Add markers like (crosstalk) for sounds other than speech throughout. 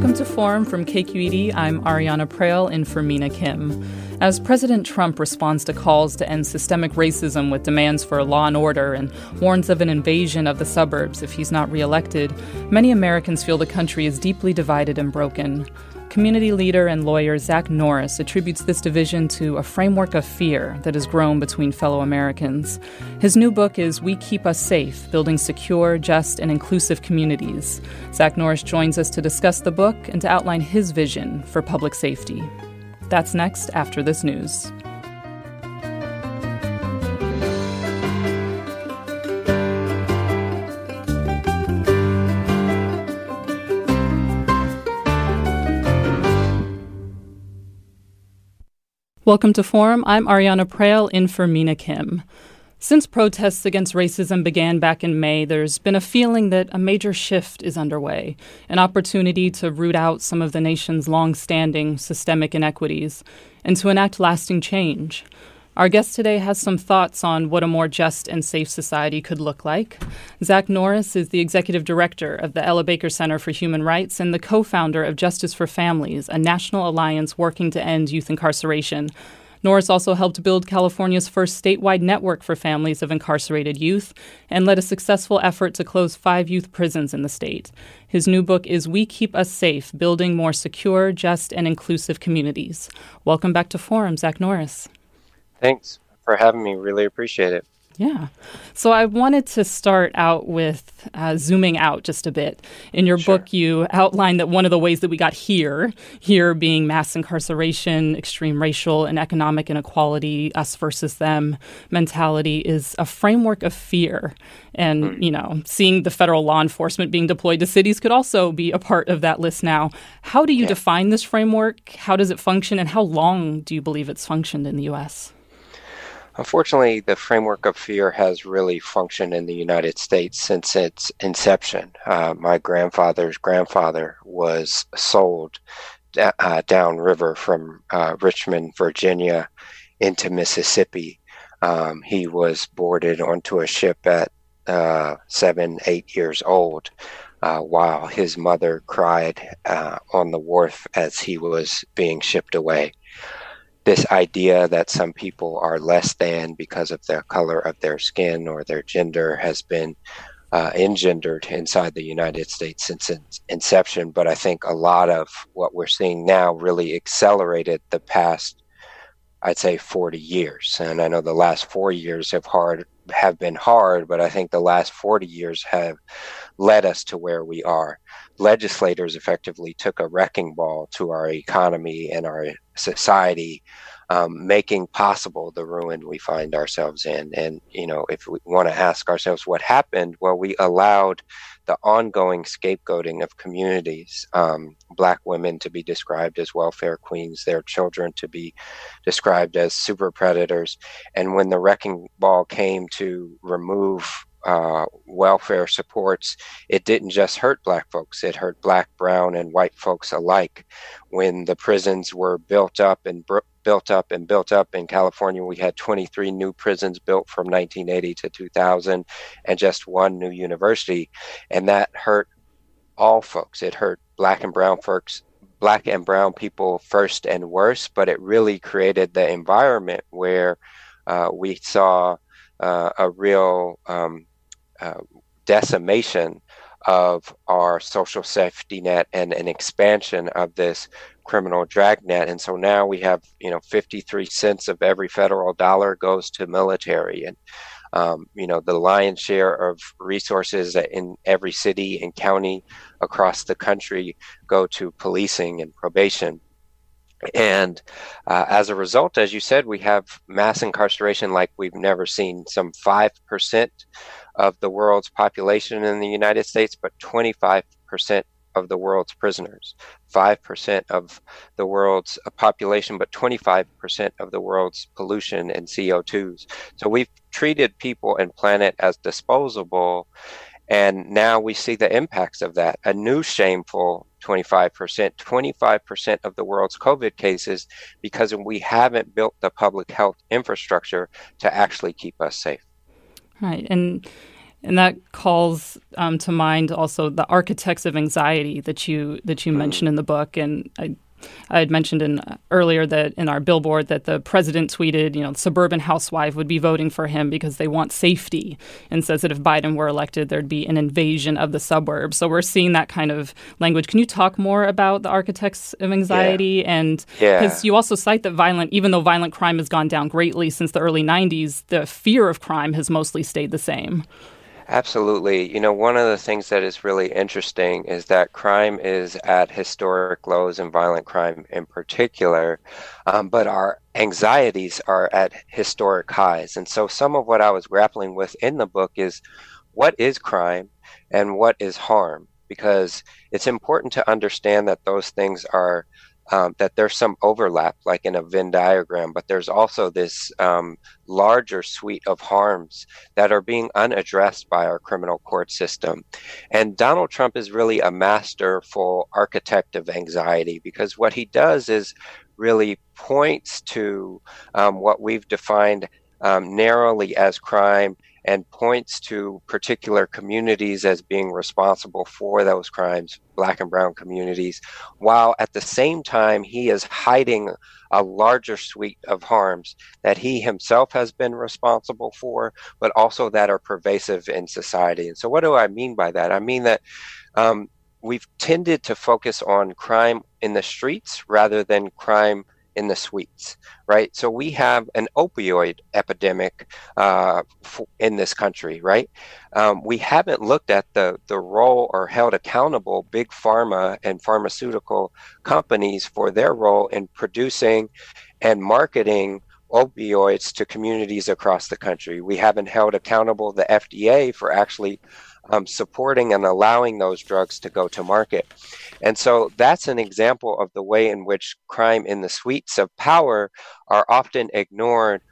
Welcome to Forum from KQED. I'm Ariana Proehl in for Mina Kim. As President Trump responds to calls to end systemic racism with demands for law and order and warns of an invasion of the suburbs if he's not reelected, many Americans feel the country is deeply divided and broken. Community leader and lawyer Zach Norris attributes this division to a framework of fear that has grown between fellow Americans. His new book is We Keep Us Safe Building Secure, Just, and Inclusive Communities. Zach Norris joins us to discuss the book and to outline his vision for public safety. That's next after this news. Welcome to Forum. I'm Ariana Proehl in for Mina Kim. Since protests against racism began back in May, there's been a feeling that a major shift is underway, an opportunity to root out some of the nation's long standing systemic inequities and to enact lasting change. Our guest today has some thoughts on what a more just and safe society could look like. Zach Norris is the executive director of the Ella Baker Center for Human Rights and the co founder of Justice for Families, a national alliance working to end youth incarceration. Norris also helped build California's first statewide network for families of incarcerated youth and led a successful effort to close five youth prisons in the state. His new book is We Keep Us Safe Building More Secure, Just, and Inclusive Communities. Welcome back to Forum, Zach Norris. Thanks for having me. Really appreciate it. Yeah. So I wanted to start out with uh, zooming out just a bit. In your sure. book, you outline that one of the ways that we got here, here being mass incarceration, extreme racial and economic inequality, us versus them mentality, is a framework of fear. And, mm. you know, seeing the federal law enforcement being deployed to cities could also be a part of that list now. How do you yeah. define this framework? How does it function? And how long do you believe it's functioned in the U.S.? Unfortunately, the framework of fear has really functioned in the United States since its inception. Uh, my grandfather's grandfather was sold uh, downriver from uh, Richmond, Virginia, into Mississippi. Um, he was boarded onto a ship at uh, seven, eight years old. Uh, while his mother cried uh, on the wharf as he was being shipped away this idea that some people are less than because of the color of their skin or their gender has been uh, engendered inside the United States since its inception. But I think a lot of what we're seeing now really accelerated the past, I'd say, 40 years. And I know the last four years have hard have been hard, but I think the last 40 years have led us to where we are. Legislators effectively took a wrecking ball to our economy and our society um, making possible the ruin we find ourselves in. And, you know, if we want to ask ourselves what happened, well, we allowed the ongoing scapegoating of communities, um, black women to be described as welfare queens, their children to be described as super predators. And when the wrecking ball came to remove uh, welfare supports, it didn't just hurt black folks, it hurt black, brown, and white folks alike. When the prisons were built up and br- built up and built up in California, we had 23 new prisons built from 1980 to 2000 and just one new university. And that hurt all folks. It hurt black and brown folks, black and brown people first and worst, but it really created the environment where uh, we saw uh, a real um, uh, decimation of our social safety net and an expansion of this criminal dragnet. And so now we have, you know, 53 cents of every federal dollar goes to military. And, um, you know, the lion's share of resources in every city and county across the country go to policing and probation. And uh, as a result, as you said, we have mass incarceration like we've never seen. Some 5% of the world's population in the United States, but 25% of the world's prisoners. 5% of the world's uh, population, but 25% of the world's pollution and CO2s. So we've treated people and planet as disposable. And now we see the impacts of that. A new shameful 25%, 25% of the world's COVID cases because we haven't built the public health infrastructure to actually keep us safe. Right. And and that calls um, to mind also the architects of anxiety that you that you mm. mentioned in the book. And I I had mentioned in earlier that in our billboard that the president tweeted, you know, suburban housewife would be voting for him because they want safety, and says that if Biden were elected, there'd be an invasion of the suburbs. So we're seeing that kind of language. Can you talk more about the architects of anxiety? Yeah. And because yeah. you also cite that violent, even though violent crime has gone down greatly since the early '90s, the fear of crime has mostly stayed the same. Absolutely. You know, one of the things that is really interesting is that crime is at historic lows and violent crime in particular, um, but our anxieties are at historic highs. And so some of what I was grappling with in the book is what is crime and what is harm? Because it's important to understand that those things are um, that there's some overlap, like in a Venn diagram, but there's also this um, larger suite of harms that are being unaddressed by our criminal court system. And Donald Trump is really a masterful architect of anxiety because what he does is really points to um, what we've defined um, narrowly as crime and points to particular communities as being responsible for those crimes, black and brown communities, while at the same time he is hiding a larger suite of harms that he himself has been responsible for, but also that are pervasive in society. And so, what do I mean by that? I mean that um, we've tended to focus on crime in the streets rather than crime in the suites, right? So we have an opioid epidemic uh, in this country, right? Um, we haven't looked at the the role or held accountable big pharma and pharmaceutical companies for their role in producing and marketing opioids to communities across the country. We haven't held accountable the FDA for actually um, supporting and allowing those drugs to go to market. And so that's an example of the way in which crime in the suites of power are often ignored.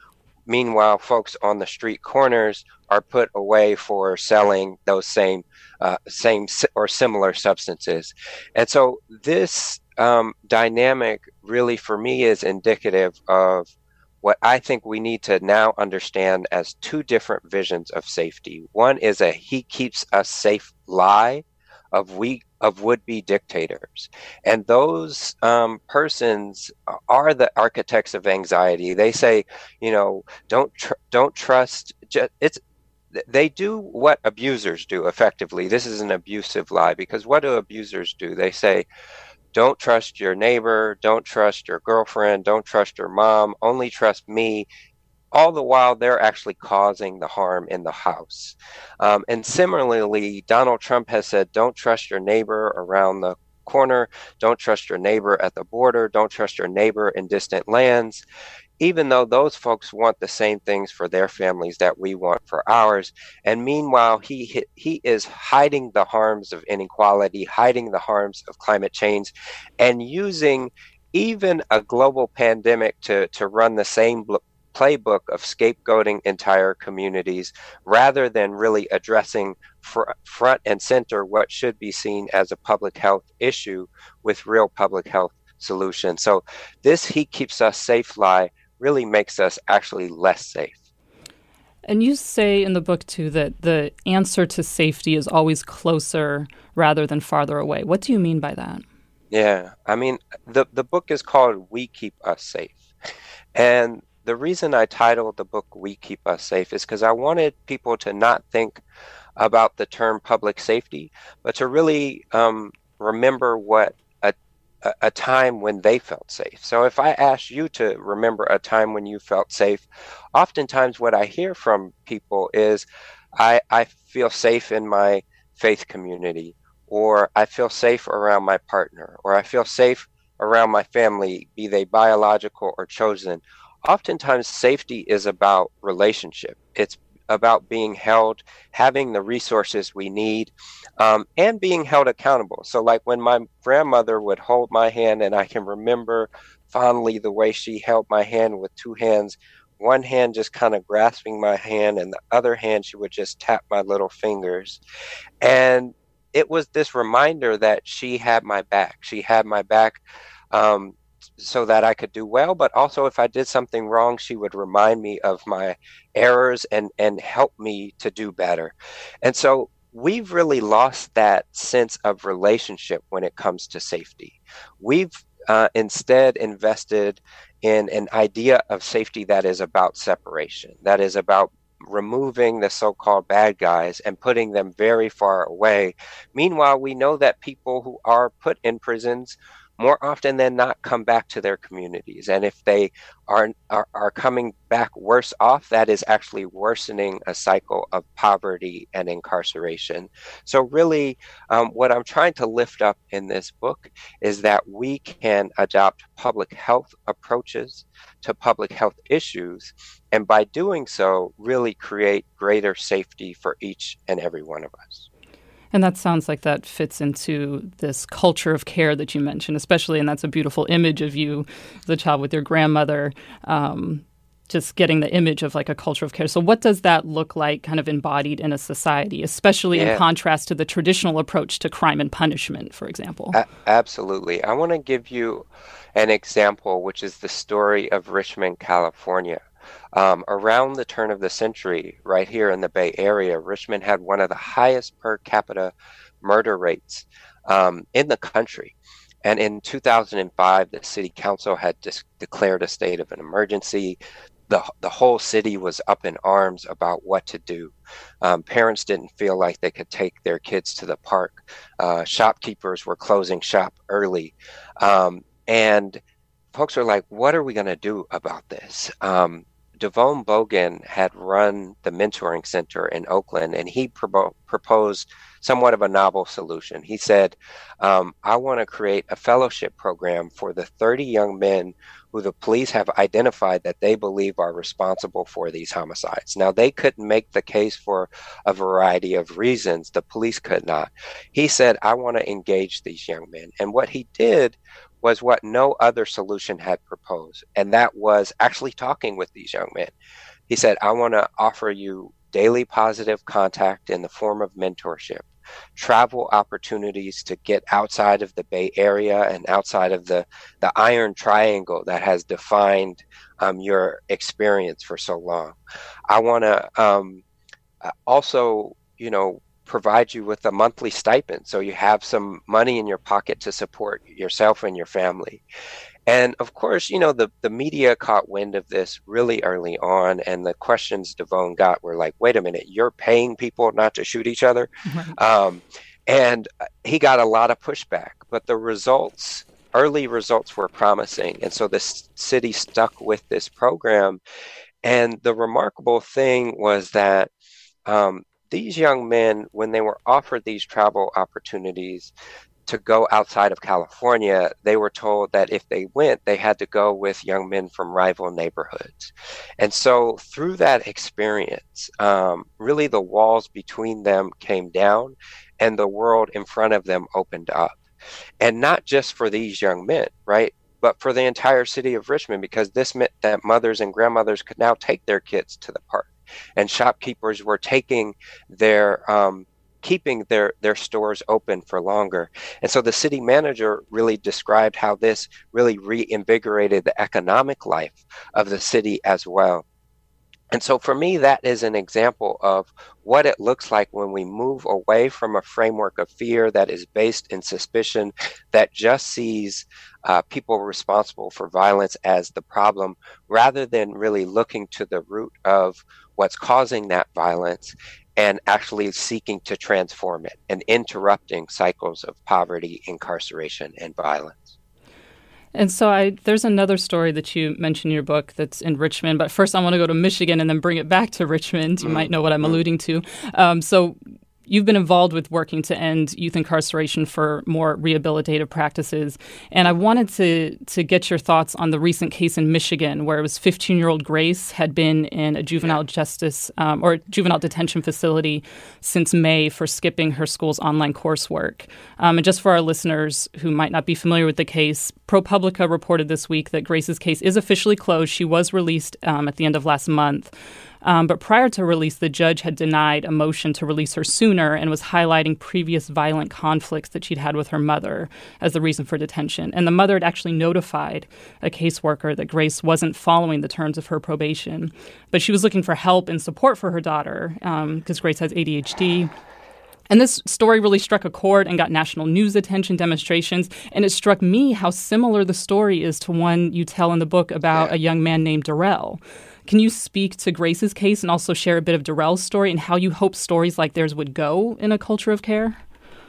Meanwhile, folks on the street corners are put away for selling those same, uh, same or similar substances. And so this um, dynamic really, for me, is indicative of what I think we need to now understand as two different visions of safety. One is a he keeps us safe lie of we of would-be dictators. And those um, persons are the architects of anxiety. They say you know don't tr- don't trust it's they do what abusers do effectively. This is an abusive lie because what do abusers do? They say don't trust your neighbor, don't trust your girlfriend, don't trust your mom, only trust me. All the while, they're actually causing the harm in the house. Um, and similarly, Donald Trump has said, don't trust your neighbor around the corner, don't trust your neighbor at the border, don't trust your neighbor in distant lands. Even though those folks want the same things for their families that we want for ours. And meanwhile, he, he is hiding the harms of inequality, hiding the harms of climate change, and using even a global pandemic to, to run the same playbook of scapegoating entire communities rather than really addressing fr- front and center what should be seen as a public health issue with real public health solutions. So, this He Keeps Us Safe lie really makes us actually less safe. And you say in the book too that the answer to safety is always closer rather than farther away. What do you mean by that? Yeah, I mean the the book is called "We Keep Us Safe," (laughs) and the reason I titled the book We Keep Us Safe is because I wanted people to not think about the term public safety, but to really um, remember what a, a time when they felt safe. So if I ask you to remember a time when you felt safe, oftentimes what I hear from people is I, I feel safe in my faith community, or I feel safe around my partner, or I feel safe around my family, be they biological or chosen, oftentimes safety is about relationship. It's about being held, having the resources we need, um, and being held accountable. So, like when my grandmother would hold my hand, and I can remember fondly the way she held my hand with two hands, one hand just kind of grasping my hand, and the other hand she would just tap my little fingers. And it was this reminder that she had my back. She had my back. Um, so that I could do well, but also if I did something wrong, she would remind me of my errors and and help me to do better. And so we've really lost that sense of relationship when it comes to safety. We've uh, instead invested in an idea of safety that is about separation, that is about removing the so called bad guys and putting them very far away. Meanwhile, we know that people who are put in prisons more often than not come back to their communities. And if they are, are, are coming back worse off, that is actually worsening a cycle of poverty and incarceration. So, really, um, what I'm trying to lift up in this book is that we can adopt public health approaches to public health issues. And by doing so, really create greater safety for each and every one of us. And that sounds like that fits into this culture of care that you mentioned, especially, and that's a beautiful image of you, the child with your grandmother, um, just getting the image of like a culture of care. So, what does that look like kind of embodied in a society, especially yeah. in contrast to the traditional approach to crime and punishment, for example? A- absolutely. I want to give you an example, which is the story of Richmond, California. Um, around the turn of the century, right here in the Bay Area, Richmond had one of the highest per capita murder rates um, in the country. And in 2005, the city council had dis- declared a state of an emergency. The, the whole city was up in arms about what to do. Um, parents didn't feel like they could take their kids to the park. Uh, shopkeepers were closing shop early. Um, and folks are like, what are we going to do about this? Um, DeVone Boggan had run the mentoring center in Oakland, and he pro- proposed somewhat of a novel solution. He said, um, I want to create a fellowship program for the 30 young men who the police have identified that they believe are responsible for these homicides. Now, they couldn't make the case for a variety of reasons. The police could not. He said, I want to engage these young men. And what he did was what no other solution had proposed, and that was actually talking with these young men. He said, I want to offer you daily positive contact in the form of mentorship, travel opportunities to get outside of the Bay Area and outside of the, the iron triangle that has defined um, your experience for so long. I want to um, also, you know, provide you with a monthly stipend so you have some money in your pocket to support yourself and your family. And of course, you know, the, the media caught wind of this really early on, and the questions DeVone got were like, wait a minute, you're paying people not to shoot each other? (laughs) Um, and he got a lot of pushback, but the results, early results were promising. And so the city stuck with this program. And the remarkable thing was that um, these young men, when they were offered these travel opportunities, to go outside of California, they were told that if they went, they had to go with young men from rival neighborhoods. And so, through that experience, um, really the walls between them came down and the world in front of them opened up. And not just for these young men, right? But for the entire city of Richmond, because this meant that mothers and grandmothers could now take their kids to the park. And shopkeepers were taking their um, keeping their their stores open for longer. And so the city manager really described how this really reinvigorated the economic life of the city as well. And so for me, that is an example of what it looks like when we move away from a framework of fear that is based in suspicion, that just sees uh, people responsible for violence as the problem, rather than really looking to the root of what's causing that violence and actually seeking to transform it and interrupting cycles of poverty, incarceration, and violence. And so I there's another story that you mention in your book that's in Richmond, but first I want to go to Michigan and then bring it back to Richmond. You mm-hmm. might know what I'm mm-hmm. alluding to. Um, so you've been involved with working to end youth incarceration for more rehabilitative practices. And I wanted to, to get your thoughts on the recent case in Michigan where it was 15 year old Grace had been in a juvenile justice um, or juvenile detention facility since May for skipping her school's online coursework. Um, and just for our listeners who might not be familiar with the case, ProPublica reported this week that Grace's case is officially closed. She was released um, at the end of last month. Um, but prior to release, the judge had denied a motion to release her sooner and was highlighting previous violent conflicts that she'd had with her mother as the reason for detention. And the mother had actually notified a caseworker that Grace wasn't following the terms of her probation, but she was looking for help and support for her daughter because um, Grace has ADHD. And this story really struck a chord and got national news attention, demonstrations. And it struck me how similar the story is to one you tell in the book about a young man named Durrell. Can you speak to Grace's case and also share a bit of Durrell's story and how you hope stories like theirs would go in a culture of care?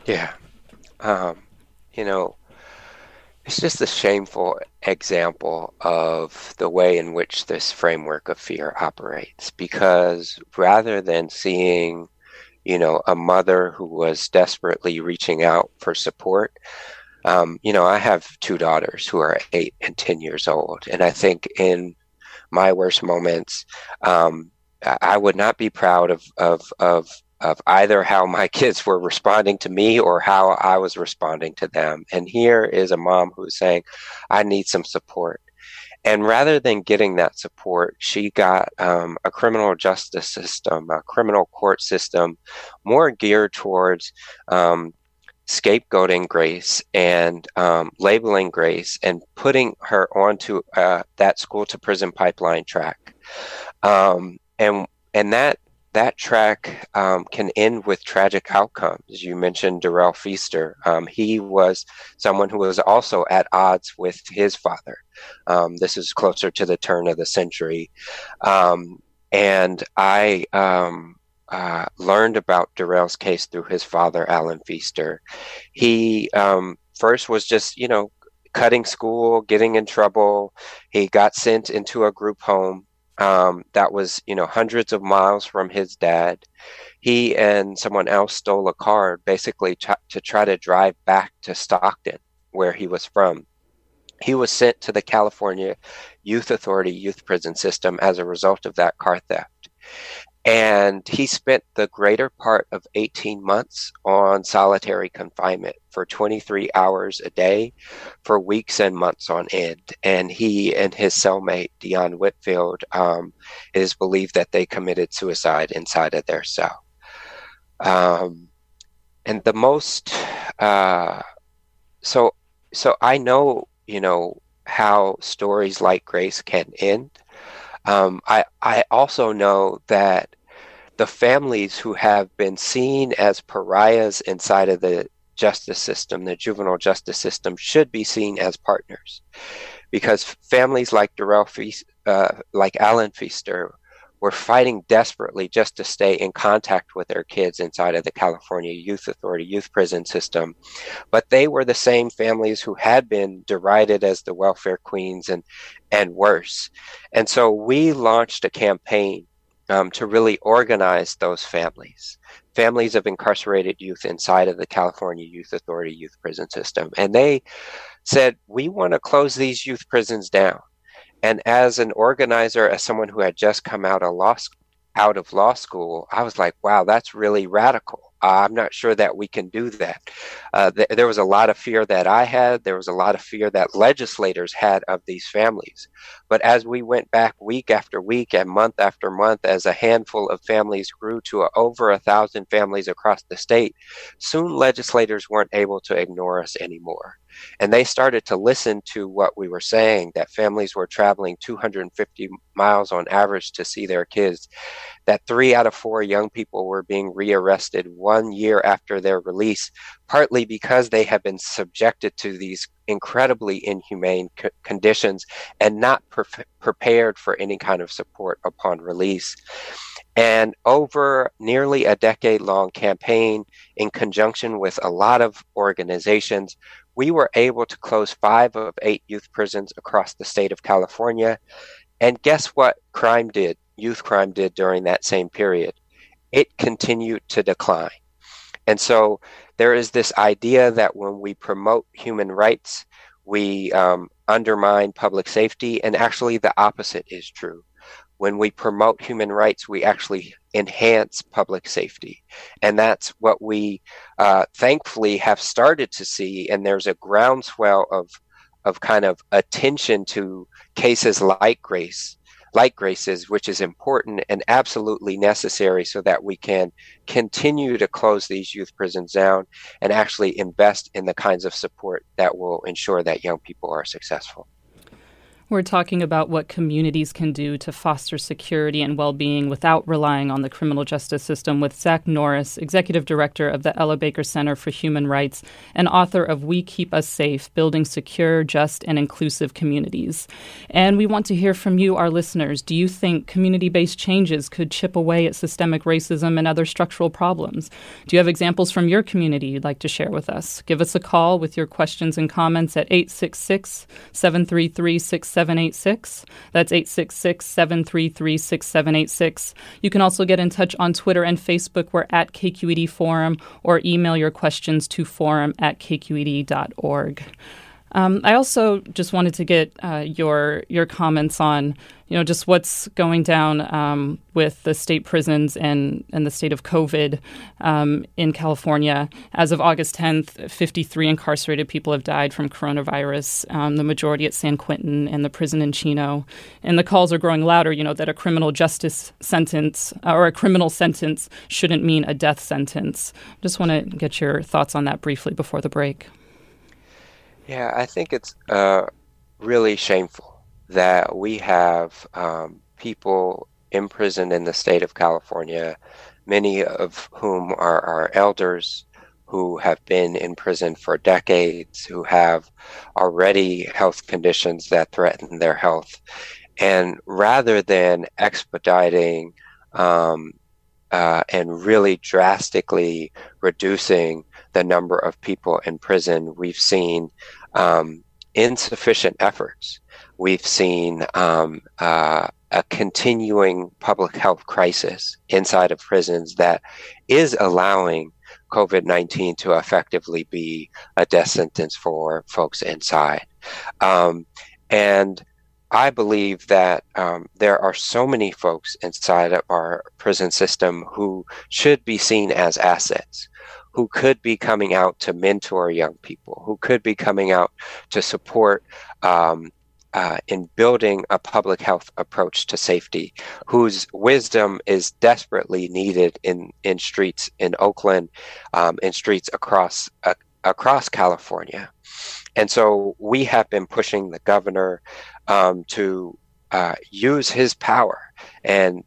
Yeah. Um, you know, it's just a shameful example of the way in which this framework of fear operates because rather than seeing you know a mother who was desperately reaching out for support um, you know i have two daughters who are eight and ten years old and i think in my worst moments. Um, I would not be proud of, of, of, of either how my (laughs) kids were responding to me or how I was responding to them. And here is a mom who's saying, I need some support. And rather than getting that support, she got um, a criminal justice system, a criminal court system more geared towards um, scapegoating Grace and um, labeling Grace and putting her onto uh, that school to prison pipeline track, um, and and that that track um, can end with tragic outcomes. You mentioned Durrell Feaster. Um, he was someone who was also at odds with his father. Um, this is closer to the turn of the century, um, and I uh, learned about Durrell's case through his father, Alan Feaster. He um, first was just, you know, cutting school, getting in trouble. He got sent into a group home um, that was, you know, hundreds of miles from his dad. He and someone else stole a car basically t- to try to drive back to Stockton, where he was from. He was sent to the California Youth Authority youth prison system as a result of that car theft. And he spent the greater part of 18 months on solitary confinement for 23 hours a day for weeks and months on end. And he and his cellmate, Deon Whitfield, um, is believed that they committed suicide inside of their cell. Um, and the most, uh, so, so I know, you know, how stories like Grace can end. Um, I, I also know that the families who have been seen as pariahs inside of the justice system, the juvenile justice system, should be seen as partners. Because families like Durrell Feast, uh, like Alan Feaster, were fighting desperately just to stay in contact with their kids inside of the California Youth Authority youth prison system. But they were the same families who had been derided as the welfare queens and and worse. And so we launched a campaign um, to really organize those families, families of incarcerated youth inside of the California Youth Authority youth prison system. And they said, We want to close these youth prisons down. And as an organizer, as someone who had just come out of law, out of law school, I was like, wow, that's really radical. I'm not sure that we can do that. Uh, th- there was a lot of fear that I had. There was a lot of fear that legislators had of these families. But as we went back week after week and month after month, as a handful of families grew to a, over a thousand families across the state, soon legislators weren't able to ignore us anymore. And they started to listen to what we were saying that families were traveling 250 miles on average to see their kids, that three out of four young people were being rearrested one year after their release, partly because they have been subjected to these incredibly inhumane co- conditions and not pre- prepared for any kind of support upon release. And over nearly a decade long campaign, in conjunction with a lot of organizations, we were able to close five of eight youth prisons across the state of California. And guess what crime did, youth crime did during that same period? It continued to decline. And so there is this idea that when we promote human rights, we um, undermine public safety, and actually the opposite is true when we promote human rights, we actually enhance public safety. And that's what we uh, thankfully have started to see. And there's a groundswell of, of kind of attention to cases like Grace, like Grace's, which is important and absolutely necessary so that we can continue to close these youth prisons down and actually invest in the kinds of support that will ensure that young people are successful. We're talking about what communities can do to foster security and well being without relying on the criminal justice system with Zach Norris, Executive Director of the Ella Baker Center for Human Rights and author of We Keep Us Safe Building Secure, Just, and Inclusive Communities. And we want to hear from you, our listeners. Do you think community based changes could chip away at systemic racism and other structural problems? Do you have examples from your community you'd like to share with us? Give us a call with your questions and comments at 866 733 6786. That's 866 733 6786. You can also get in touch on Twitter and Facebook. We're at KQED Forum or email your questions to forum at kqed.org. Um, I also just wanted to get uh, your your comments on you know just what's going down um, with the state prisons and and the state of COVID um, in California. As of August 10th, 53 incarcerated people have died from coronavirus. Um, the majority at San Quentin and the prison in Chino. And the calls are growing louder. You know that a criminal justice sentence uh, or a criminal sentence shouldn't mean a death sentence. Just want to get your thoughts on that briefly before the break. Yeah, I think it's uh, really shameful that we have um, people imprisoned in the state of California, many of whom are our elders who have been in prison for decades, who have already health conditions that threaten their health. And rather than expediting um, uh, and really drastically reducing the number of people in prison, we've seen um, insufficient efforts. We've seen um, uh, a continuing public health crisis inside of prisons that is allowing COVID 19 to effectively be a death sentence for folks inside. Um, and I believe that um, there are so many folks inside of our prison system who should be seen as assets, who could be coming out to mentor young people, who could be coming out to support um, uh, in building a public health approach to safety, whose wisdom is desperately needed in, in streets in Oakland, um, in streets across uh, across California. And so we have been pushing the governor um, to uh, use his power and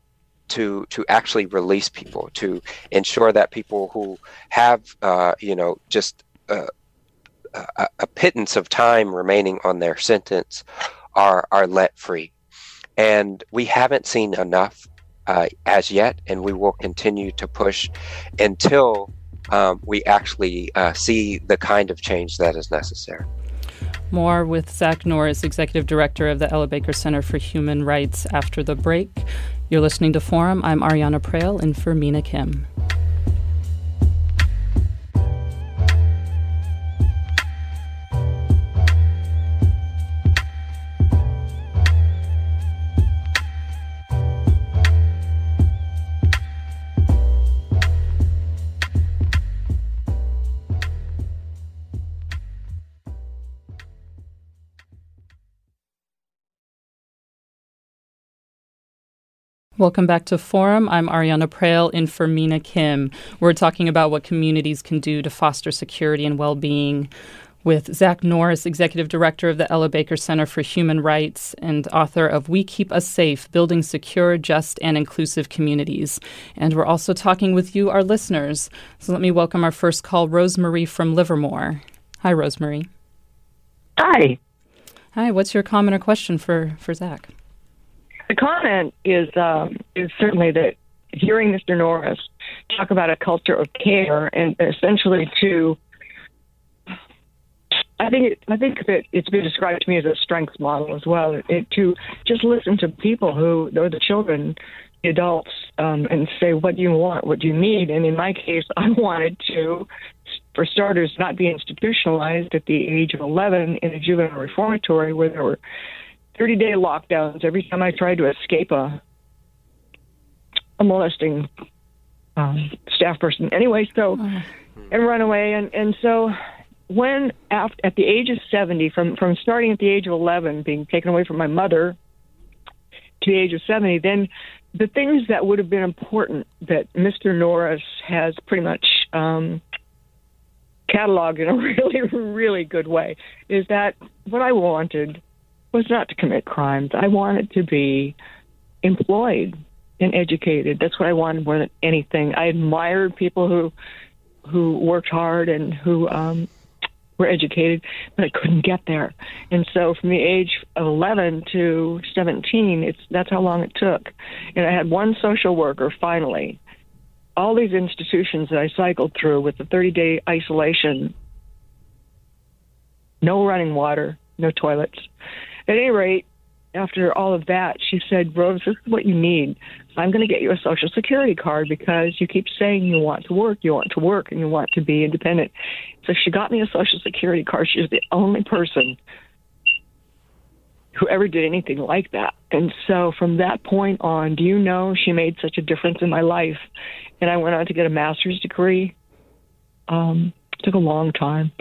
to to actually release people, to ensure that people who have uh, you know just a, a, a pittance of time remaining on their sentence are are let free, and we haven't seen enough uh, as yet, and we will continue to push until um, we actually uh, see the kind of change that is necessary. More with Zach Norris, Executive Director of the Ella Baker Center for Human Rights, after the break. You're listening to Forum. I'm Ariana Proehl and for Mina Kim. Welcome back to Forum. I'm Ariana Proehl in for Mina Kim. We're talking about what communities can do to foster security and well being with Zach Norris, Executive Director of the Ella Baker Center for Human Rights and author of We Keep Us Safe Building Secure, Just, and Inclusive Communities. And we're also talking with you, our listeners. So let me welcome our first call, Rosemarie from Livermore. Hi, Rosemarie. Hi. Hi, what's your comment or question for, for Zach? The comment is um, is certainly that hearing Mr. Norris talk about a culture of care and essentially to I think it, I think that it's been described to me as a strengths model as well. It, to just listen to people who are the children, the adults, um, and say what do you want, what do you need. And in my case, (laughs) I wanted to, for starters, not be institutionalized at the age of 11 in a juvenile reformatory where there were 30 day lockdowns every time I tried to escape a a molesting um, staff person. Anyway, so and run away, and and so when after, at the age of 70, from from starting at the age of 11, being taken away from my mother to the age of 70, then the things that would have been important that Mr. Norris has pretty much um, cataloged in a (laughs) really, really good way is that what I wanted was not to commit crimes. I wanted to be employed and educated. That's what I wanted more than anything. I admired people who who worked hard and who um, were educated, but I couldn't get there. And so, from the age of 11 to 17, it's that's how long it took. And I had one social worker finally. All these institutions that I cycled through with the 30 day isolation, no running water, no toilets. At any rate, after all of that, she said, Rose, this is what you need. I'm going to get you a social security card because you keep saying you want to work, you want to work, and you want to be independent. So she got me a social security card. She was the only person who ever did anything like that. And so from that point on, do you know she made such a difference in my life? And I went on to get a master's degree. Um, took a long time.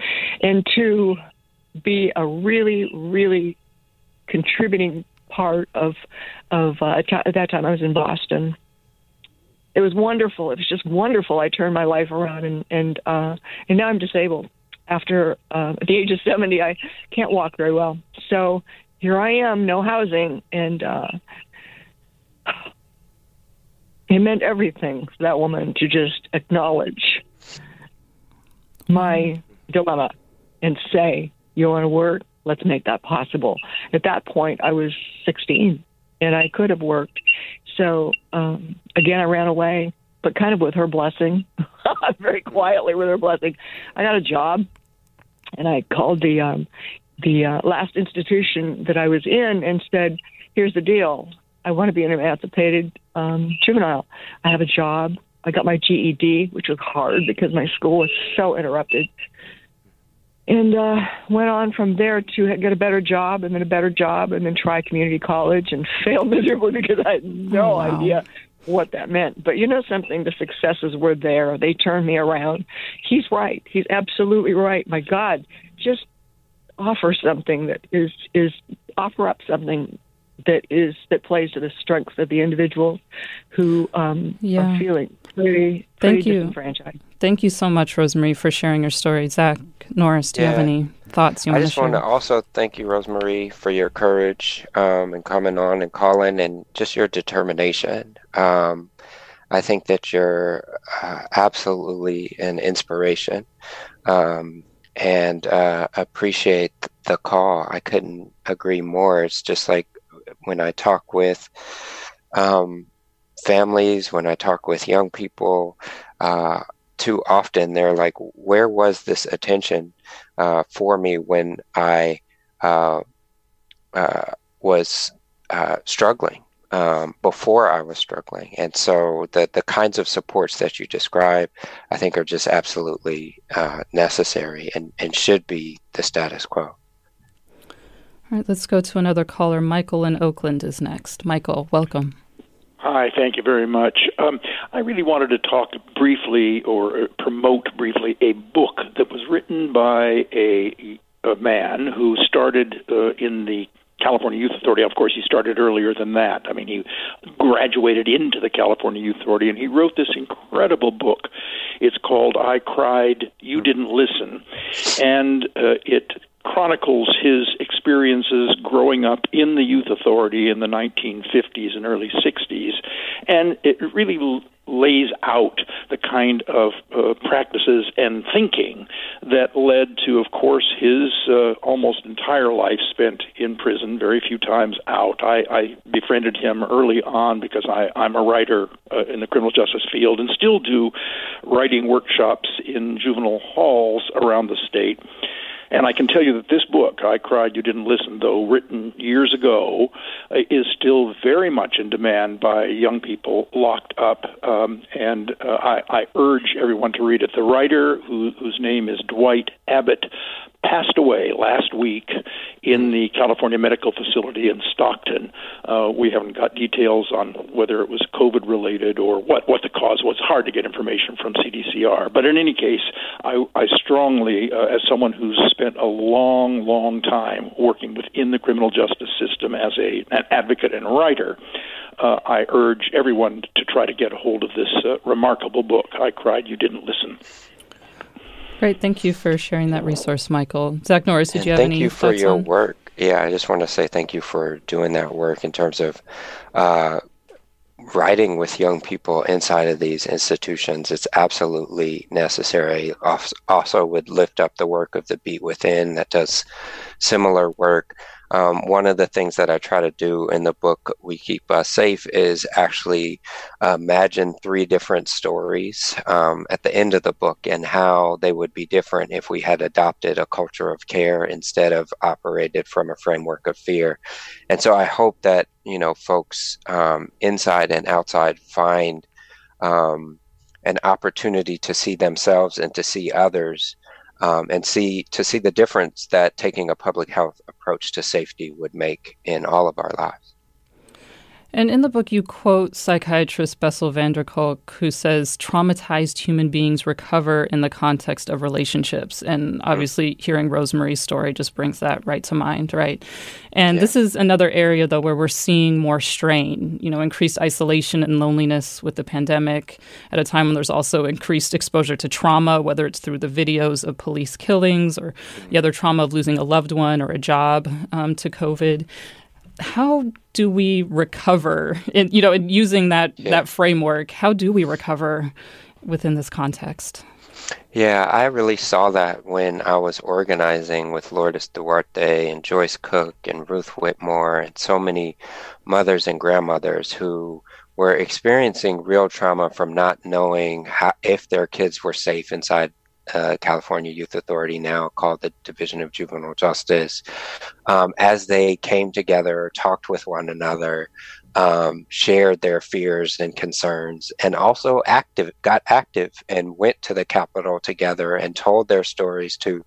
And to be a really, really contributing part of of uh, at that time I was in Boston. It was wonderful. It was just wonderful. I turned my life around, and and uh, and now I'm disabled. After uh, at the age of seventy, I can't walk very well. So here I am, no housing, and uh, it meant everything for that woman to just acknowledge my dilemma and say, "You want to work? Let's make that possible. At that point, I was 16 and I could have worked. So um, again, I ran away, but kind of with her blessing, (laughs) very quietly with her blessing. I got a job, and I called the um, the uh, last institution that I was in and said, "Here's the deal. I want to be an emancipated um, juvenile. I have a job. I got my GED, which was hard because my school was so interrupted and uh, went on from there to get a better job and then a better job and then try community college and (laughs) fail miserably because I had no oh, wow. idea what that meant. But you know something, the successes were there. They turned me around. He's right. He's absolutely right. My God, just offer something that is is offer up something that is that plays to the strengths of the individuals who um, yeah. are feeling pretty, pretty Thank you. disenfranchised. Thank you so much, Rosemarie, for sharing your story. Zach Norris, do yeah. you have any thoughts you want to share? I just want to also thank you, Rosemarie, for your courage um, and coming on and calling and just your determination. Um, I think that you're uh, absolutely an inspiration um, and uh, appreciate the call. I couldn't agree more. It's just like when I talk with um, families, when I talk with young people, uh, too often they're like, where was this attention uh, for me when I uh, uh, was uh, struggling? um, before I was struggling. And so the, the kinds of supports that you describe, I think, are just absolutely uh, necessary and, and should be the status quo. All right, let's go to another caller. Michael in Oakland is next. Michael, welcome. Hi, thank you very much. Um, I really wanted to talk briefly or uh, promote briefly a book that was written by a, a man who started uh, in the California Youth Authority. Of course, he started earlier than that. I mean, he graduated into the California Youth Authority, and he wrote this incredible book. It's called "I Cried, You Didn't Listen," and uh, it chronicles his experiences growing up in the youth authority in the 1950s and early 60s and it really lays out the kind of uh, practices and thinking that led to, of course, his uh, almost entire life spent in prison, very few times out. I, I befriended him early on because I, I'm a writer uh, in the criminal justice field and still do writing workshops in juvenile halls around the state. And I can tell you that this book, I Cried You Didn't Listen, though written years ago, uh, is still very much in demand by young people locked up. Um, and uh, I, I urge everyone to read it. The writer, who, whose name is Dwight Abbott, passed away last week in the California Medical Facility in Stockton. Uh, we haven't got details on whether it was COVID related or what, what the cause was. Hard to get information from CDCR. But in any case, I, I strongly, uh, as someone who's spent a long, long time working within the criminal justice system as a, an advocate and writer, uh, I urge everyone to try to get a hold of this uh, remarkable book. I cried, you didn't listen. Great. Thank you for sharing that resource, Michael. Zach Norris, did and you have thank any Thank you for your on? work. Yeah, I just want to say thank you for doing that work in terms of uh, writing with young people inside of these institutions. It's absolutely necessary. Also, would lift up the work of the Beat Within that does similar work. Um, one of the things that I try to do in the book, We Keep Us Safe, is actually uh, imagine three different stories um, at the end of the book and how they would be different if we had adopted a culture of care instead of operated from a framework of fear. And so I hope that, you know, folks um, inside and outside find um, an opportunity to see themselves and to see others um, and see to see the difference that taking a public health approach to safety would make in all of our lives. And in the book, you quote psychiatrist Bessel van der Kolk, who says traumatized human beings recover in the context of relationships. And obviously, hearing Rosemary's story just brings that right to mind, right? And yeah. this is another area, though, where we're seeing more strain, you know, increased isolation and loneliness with the pandemic at a time when there's also increased exposure to trauma, whether it's through the videos of police killings or the other trauma of losing a loved one or a job um, to COVID how do we recover (laughs) in, you know in using that yeah. that framework how do we recover within this context yeah i really saw that when i was organizing with lourdes duarte and joyce cook and ruth whitmore and so many mothers and grandmothers who were experiencing real trauma from not knowing how, if their kids were safe inside uh, California Youth Authority, now called the Division of Juvenile Justice, um, as they came together, talked with one another, um, shared their fears and concerns, and also active, got active and went to the Capitol together and told their stories to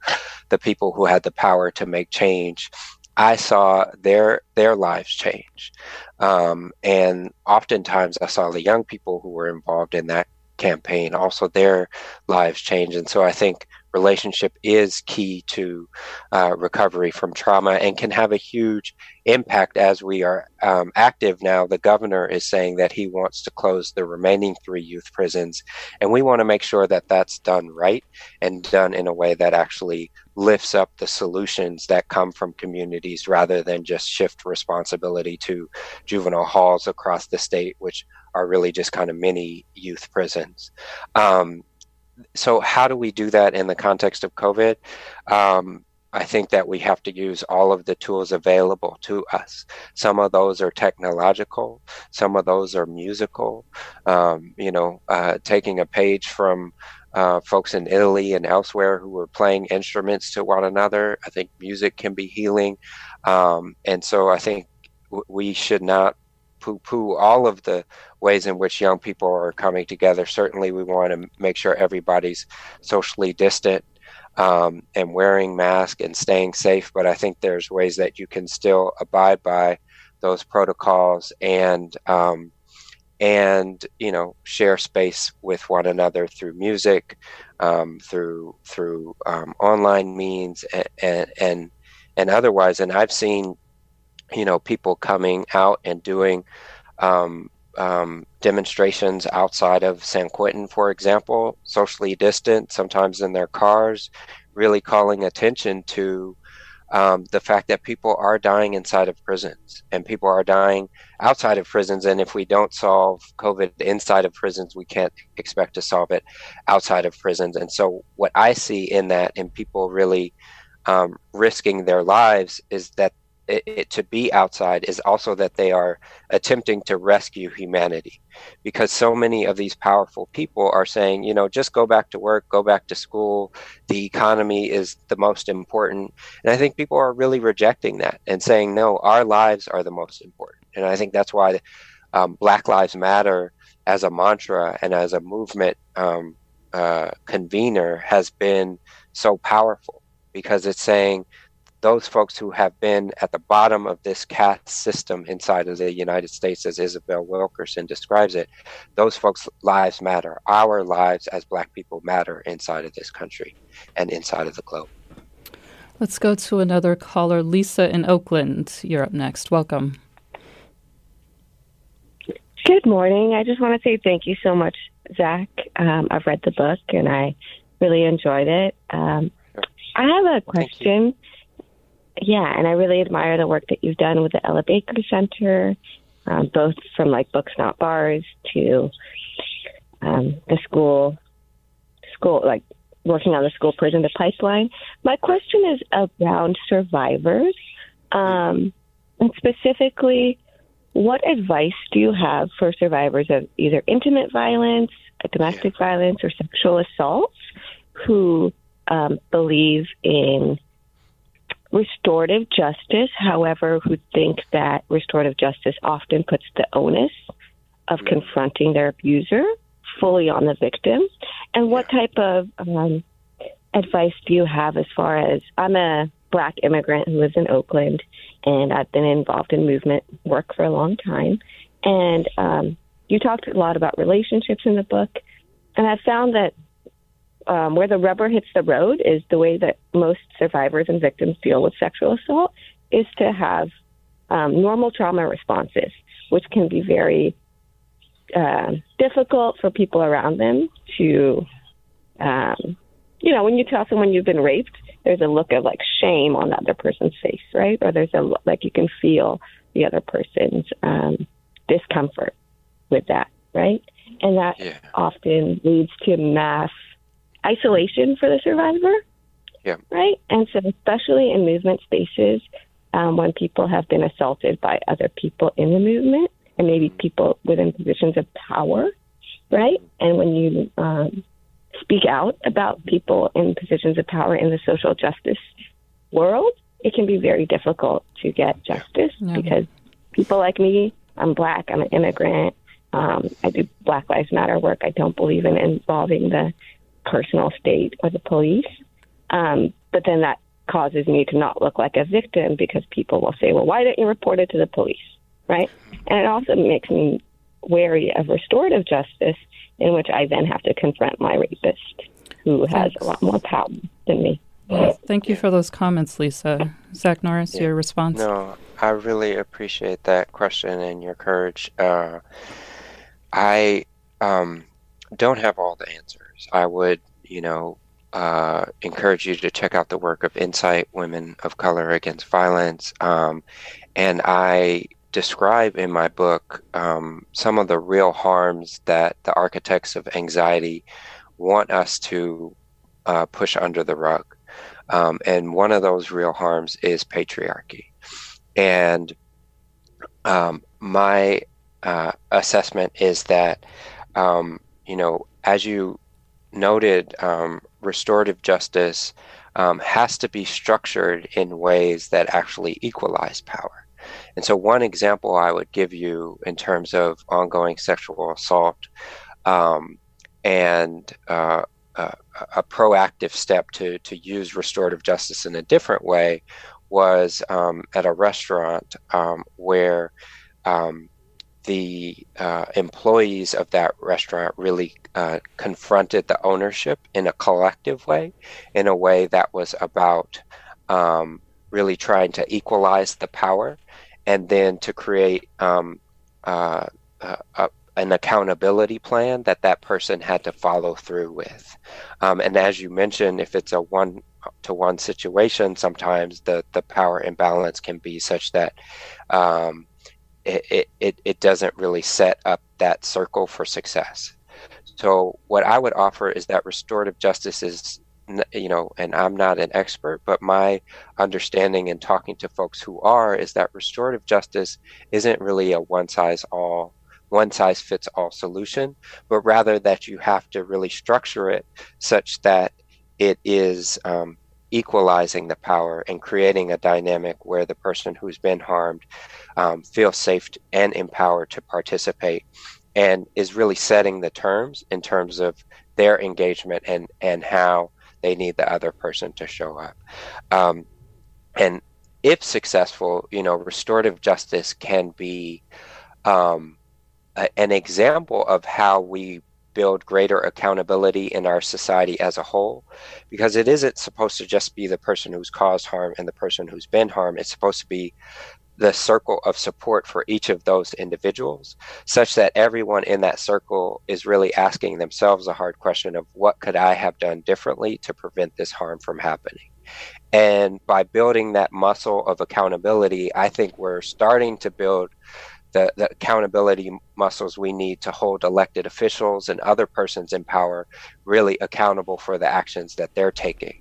the people who had the power to make change. I saw their their lives change, um, and oftentimes I saw the young people who were involved in that campaign. Also their lives change. And so i think relationship is key to uh, recovery from trauma and can have a huge impact as we are um, active now. The governor is saying that he wants to close the remaining three youth prisons and we want to make sure that that's done right and done in a way that actually lifts up the solutions that come from communities rather than just shift responsibility to juvenile halls across the state which are really just kind of mini youth prisons. Um, so, how do we do that in the context of COVID? Um, I think that we have to use all of the tools available to us. Some of those are technological, some of those are musical. Um, you know, uh, taking a page from uh, folks in Italy and elsewhere who were playing instruments to one another. I think music can be healing. Um, and so I think w- we should not poo poo all of the ways in which young people are coming together. Certainly, we want to make sure everybody's socially distant um, and wearing masks and staying safe. But I think there's ways that you can still abide by those protocols and um, and you know share space with one another through music, um, through through um, online means and, and and and otherwise. And I've seen you know people coming out and doing um, um, demonstrations outside of San Quentin, for example, socially distant, sometimes in their cars, really calling attention to um, the fact that people are dying inside of prisons and people are dying outside of prisons. And if we don't solve COVID inside of prisons, we can't expect to solve it outside of prisons. And so, what I see in that, and people really um, risking their lives, is that it, it, to be outside is also that they are attempting to rescue humanity. Because so many of these powerful people are saying you know just go back to work go back to school. The economy is the most important. And i think people are really rejecting that and saying no our lives are the most important. And i think that's why um, black lives matter as a mantra and as a movement um, uh, convener has been so powerful. Because it's saying those folks who have been at the bottom of this caste system inside of the United States, as Isabel Wilkerson describes it, those folks' lives matter. Our lives as Black people matter inside of this country and inside of the globe. Let's go to another caller. Lisa in Oakland, you're up next. Welcome. Good morning. I just want to say thank you so much, Zach. Um, I've read the book and I really enjoyed it. Um, I have a question yeah, and I really admire the work that you've done with the Ella Baker Center, um, both from like books not bars to um, the school, school like working on the school prison the pipeline. My question is around survivors, um, and specifically, what advice do you have for survivors of either intimate violence, domestic violence, or sexual assaults who um, believe in restorative justice, however, who think that restorative justice often puts the onus of confronting their abuser fully on the victim. And what type of um, advice do you have as far as I'm a black immigrant who lives in Oakland and I've been involved in movement work for a long time. And um, you talked a lot about relationships in the book. And I found that um, where the rubber hits the road is the way that most survivors and victims deal with sexual assault is to have um, normal trauma responses, which can be very uh, difficult for people around them to, um, you know, when you tell someone you've been raped, there's a look of like shame on the other person's face, right? Or there's a like you can feel the other person's um, discomfort with that, right? And that yeah. often leads to mass isolation for the survivor. Yeah. Right? And so, especially in movement spaces, um, when people have been assaulted by other people in the movement and maybe people within positions of power, right? And when you um, speak out about people in positions of power in the social justice world, it can be very difficult to get justice yeah. because people like me, I'm black, I'm an immigrant, um, I do Black Lives Matter work. I don't believe in involving the personal state or the police. Um, but then that causes me to not look like a victim because people will say, well, why didn't you report it to the police? Right? And it also makes me wary of restorative justice, in which I then have to confront my rapist who has a lot more power than me. Thank you for those comments, Lisa. Zach Norris, yeah. your response? No, I really appreciate that question and your courage. Uh, I um, don't have all the answers. I would, you know, uh, encourage you to check out the work of INCITE Women of Color Against Violence. Um, and I describe in my book um, some of the real harms that the architects of anxiety want us to uh, push under the rug. Um, and one of those real harms is patriarchy. And um, my uh, assessment is that, um, you know, as you noted, um, restorative justice um, has to be structured in ways that actually equalize power. And so, one example I would give you in terms of ongoing sexual assault um, and uh, a proactive step to, to use restorative justice in a different way was um, at a restaurant um, where um, the uh, employees of that restaurant really uh, confronted the ownership in a collective way, in a way that was about um, really trying to equalize the power and then to create um, uh, a, an accountability plan that that person had to follow through with. Um, and as you mentioned, if it's a one to one situation, sometimes the, the power imbalance can be such that um, it, it, it doesn't really set up that circle for success. So, what I would offer is that restorative justice is, you know, and I'm not an expert, but my understanding in talking to folks who are is that restorative justice isn't really a one size all one size fits all solution, but rather that you have to really structure it such that it is um, equalizing the power and creating a dynamic where the person who's been harmed um, feels safe and empowered to participate and is really setting the terms in terms of their engagement and, and how they need the other person to show up. Um, and if successful, you know, restorative justice can be um, a, an example of how we build greater accountability in our society as a whole because it isn't supposed to just be the person who's caused harm and the person who's been harmed. It's supposed to be the circle of support for each of those individuals such that everyone in that circle is really asking themselves a hard question of what could i have done differently to prevent this harm from happening? And by building that muscle of accountability i think we're starting to build the, the accountability muscles we need to hold elected officials and other persons in power really accountable for the actions that they're taking.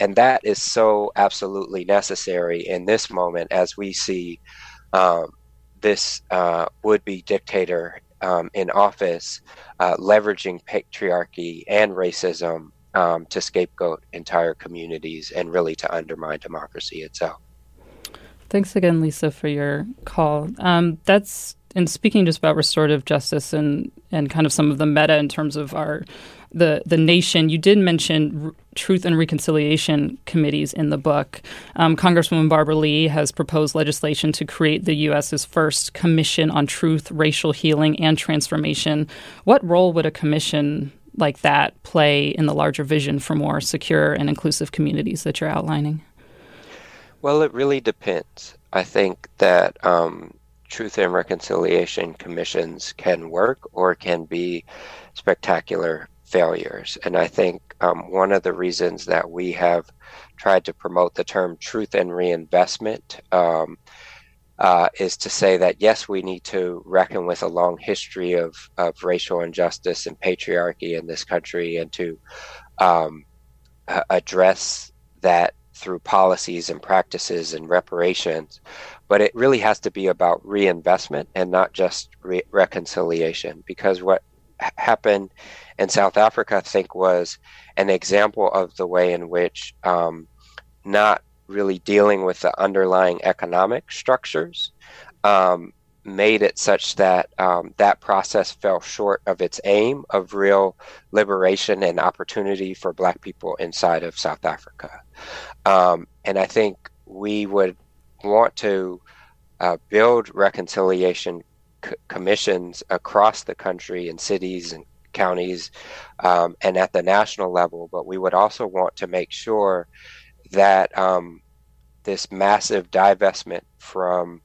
And that is so absolutely necessary in this moment as we see um, this uh, would be dictator um, in office uh, leveraging patriarchy and racism um, to scapegoat entire communities and really to undermine democracy itself. Thanks again, Lisa, for your call. Um, that's and speaking just about restorative justice and and kind of some of the meta in terms of our the the nation. You did mention r- truth and reconciliation committees in the book. Um, Congresswoman Barbara Lee has proposed legislation to create the U.S.'s first commission on truth, racial healing, and transformation. What role would a commission like that play in the larger vision for more secure and inclusive communities that you're outlining? Well, it really depends. I think that um, truth and reconciliation commissions can work or can be spectacular failures. And I think um, one of the reasons that we have tried to promote the term truth and reinvestment um, uh, is to say that yes, we need to reckon with a long history of, of racial injustice and patriarchy in this country and to um, address that through policies and practices and reparations, but it really has to be about reinvestment and not just re- reconciliation. Because what happened in South Africa, I think, was an example of the way in which um, not really dealing with the underlying economic structures um, made it such that um, that process fell short of its aim of real liberation and opportunity for Black people inside of South Africa. Um, and I think we would want to uh, build reconciliation c- commissions across the country in cities and counties um, and at the national level, but we would also want to make sure that um, this massive divestment from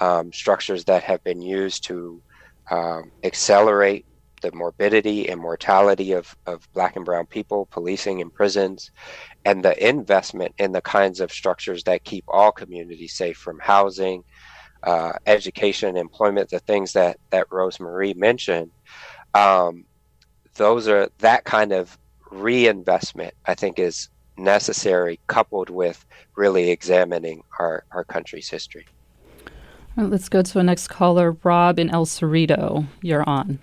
um, structures that have been used to um, accelerate the morbidity and mortality of, of black and brown people, policing in prisons, and the investment in the kinds of structures that keep all communities safe from housing, uh, education, employment, the things that, that Rosemarie mentioned. Um, those are that kind of reinvestment, I think, is necessary coupled with really examining our, our country's history. Right, let's go to the next caller, Rob in El Cerrito. You're on.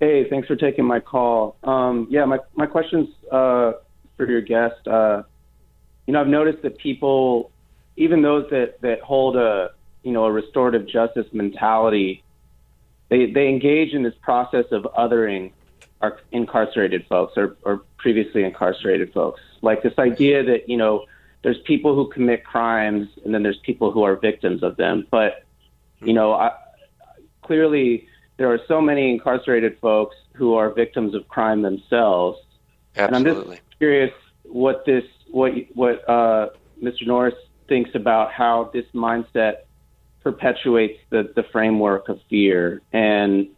Hey, thanks for taking my call. Um, yeah, my my question's uh, for your guest. Uh, you know, I've noticed that people even those that that hold a you know a restorative justice mentality, they they engage in this process of othering our incarcerated folks or, or previously incarcerated folks. Like this idea that you know there's people who commit crimes and then there's people who are victims of them, but you know I, clearly there are so many incarcerated folks who are victims of crime themselves. Absolutely. And I'm just curious what this what what uh, Mr. Norris thinks about how this mindset perpetuates the, the framework of fear and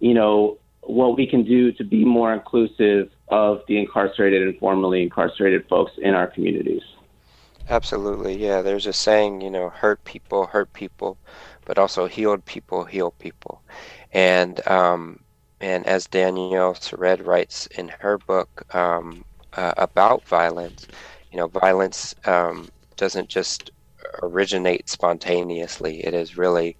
you know what we can do to be more inclusive of the incarcerated and formerly incarcerated folks in our communities. Absolutely, yeah. There's a saying, you know, hurt people hurt people, but also healed people heal people, and um, and as Danielle Sered writes in her book um, uh, about violence, you know, violence um, doesn't just originate spontaneously. It is really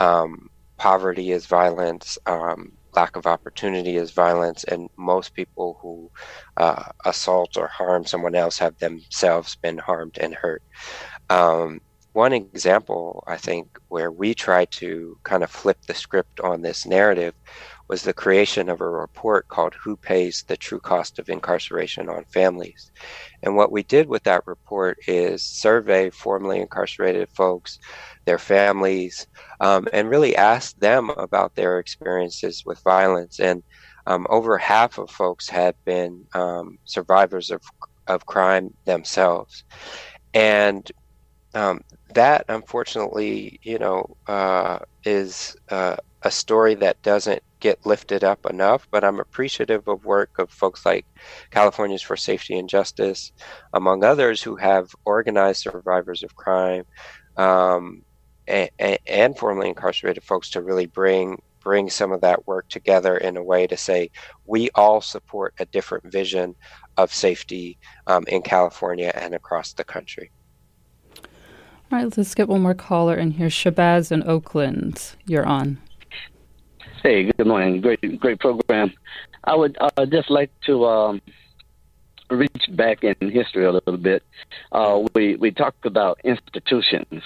um, poverty is violence, um, lack of opportunity is violence, and most people who uh, assault or harm someone else have themselves been harmed and hurt. Um, one example, I think, where we try to kind of flip the script on this narrative was the creation of a report called Who Pays the True Cost of Incarceration on Families. And what we did with that report is survey formerly incarcerated folks, their families, um, and really ask them about their experiences with violence. And um, over half of folks had been um, survivors of, of crime themselves. And um, that, unfortunately, you know, uh, is uh, a story that doesn't get lifted up enough, but I'm appreciative of work of folks like Californians for Safety and Justice, among others, who have organized survivors of crime um, and, and formerly incarcerated folks to really bring bring some of that work together in a way to say we all support a different vision of safety um, in California and across the country. All right, let's get one more caller in here. Shabazz in Oakland, you're on. Hey, good morning. Great, great program. I would uh, just like to um, reach back in history a little bit. Uh, we we talked about institutions,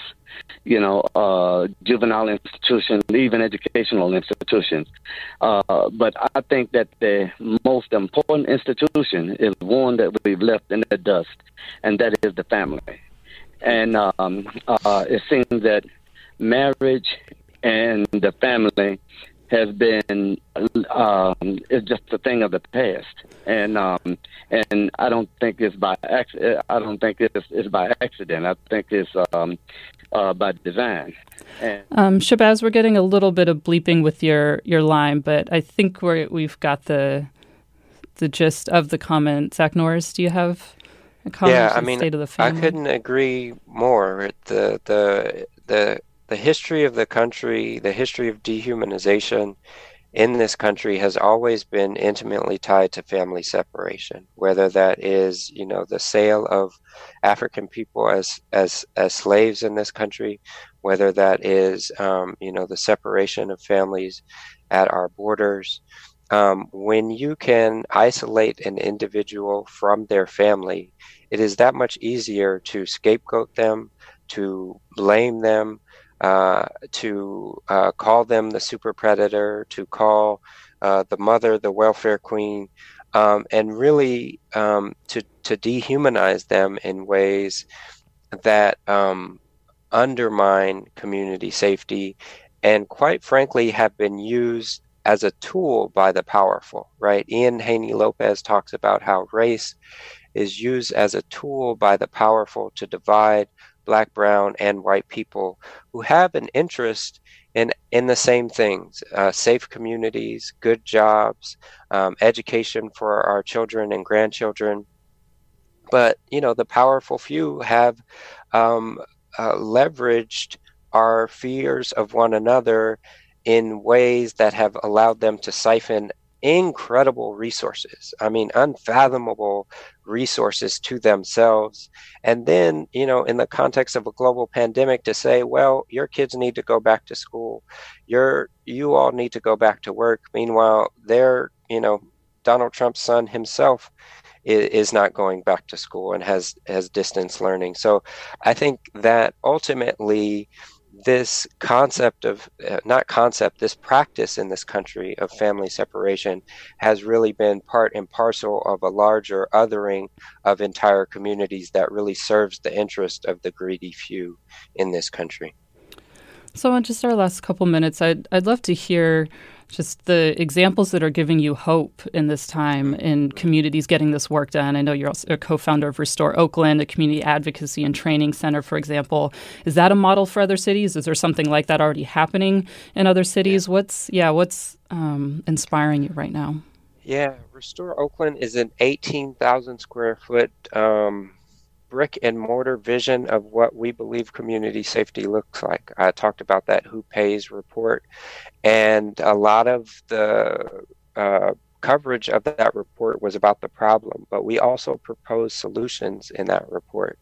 you know, uh, juvenile institutions, even educational institutions. Uh, but I think that the most important institution is one that we've left in the dust, and that is the family. And um, uh, it seems that marriage and the family has been um, just a thing of the past, and um, and I don't think it's by. I don't think it's, it's by accident. I think it's um, uh, by design. And um, Shabazz, we're getting a little bit of bleeping with your your line, but I think we we've got the the gist of the comment. Zach Norris, do you have? Yeah, I mean, I couldn't agree more. The the the the history of the country, the history of dehumanization in this country has always been intimately tied to family separation, whether that is, you know, the sale of African people as as as slaves in this country, whether that is, um, you know, the separation of families at our borders. Um, when you can isolate an individual from their family, it is that much easier to scapegoat them, to blame them, uh, to uh, call them the super predator, to call uh, the mother the welfare queen, um, and really um, to, to dehumanize them in ways that um, undermine community safety and, quite frankly, have been used as a tool by the powerful, right? Ian Haney Lopez talks about how race is used as a tool by the powerful to divide black, brown, and white people who have an interest in in the same things: uh, safe communities, good jobs, um, education for our children and grandchildren. But you know, the powerful few have um, uh, leveraged our fears of one another in ways that have allowed them to siphon incredible resources. I mean, unfathomable resources to themselves. And then, you know, in the context of a global pandemic, to say, well, your kids need to go back to school. Your you all need to go back to work. Meanwhile, they're, you know, Donald Trump's son himself is, is not going back to school and has has distance learning. So I think that ultimately this concept of uh, not concept this practice in this country of family separation has really been part and parcel of a larger othering of entire communities that really serves the interest of the greedy few in this country. So in just our last couple minutes i'd, I'd love to hear just the examples that are giving you hope in this time in communities getting this work done. I know you're also a co-founder of Restore Oakland, a community advocacy and training center, for example. Is that a model for other cities? Is there something like that already happening in other cities? What's yeah, what's um, inspiring you right now? Yeah, Restore Oakland is an 18,000 square foot um, brick and mortar vision of what we believe community safety looks like. I talked about that Who Pays report, and a lot of the uh, coverage of that report was about the problem, but we also proposed solutions in that report.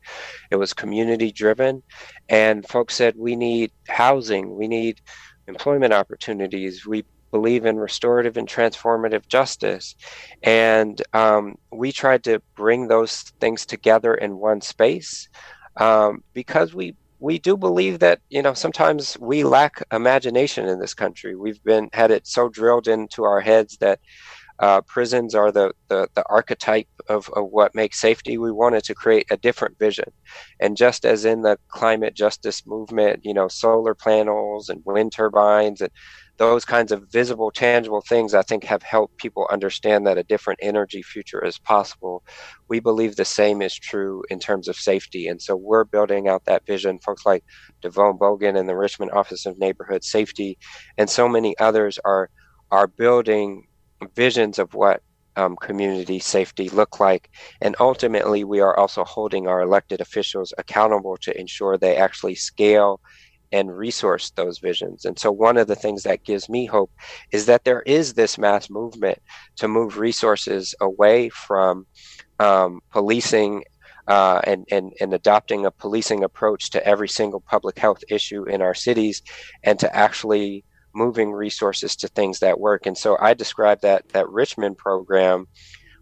It was community driven, and folks said we need housing, we need employment opportunities, we believe in restorative and transformative justice. And um, we tried to bring those things together in one space um, because we we do believe that you know sometimes we lack imagination in this country. We've been had it so drilled into our heads that uh, prisons are the, the, the archetype of, of what makes safety. We wanted to create a different vision. And just as in the climate justice movement, you know, solar panels and wind turbines and those kinds of visible, tangible things, I think, have helped people understand that a different energy future is possible. We believe the same is true in terms of safety. And so we're building out that vision. Folks like DeVone Boggan and the Richmond Office of Neighborhood Safety and so many others are are building visions of what um, community safety look like. And ultimately, we are also holding our elected officials accountable to ensure they actually scale and resource those visions. And so, one of the things that gives me hope is that there is this mass movement to move resources away from um, policing uh, and, and, and adopting a policing approach to every single public health issue in our cities and to actually moving resources to things that work. And so I describe that that Richmond program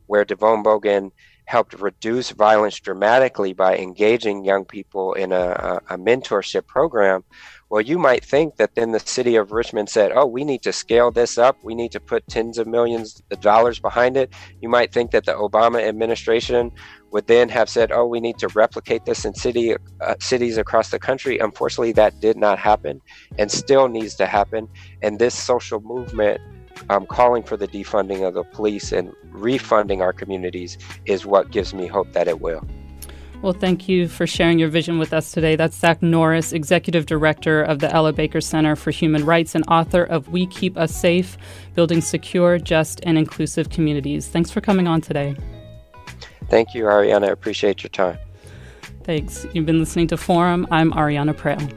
where DeVone Boggan helped reduce violence dramatically by engaging young people in a, a, mentorship program. Well, you might think that then the city of Richmond said, oh, we need to scale this up. We need to put tens of millions of dollars behind it. You might think that the Obama administration would then have said, oh, we need to replicate this in city uh, cities across the country. Unfortunately, that did not happen and still needs to happen. And this social movement um, calling for the defunding of the police and refunding our communities is what gives me hope that it will. Well, thank you for sharing your vision with us today. That's Zach Norris, Executive Director of the Ella Baker Center for Human Rights and author of We Keep Us Safe Building Secure, Just, and Inclusive Communities. Thanks for coming on today. Thank you, Arianna. I appreciate your time. Thanks. You've been listening to Forum. I'm Arianna Proehl.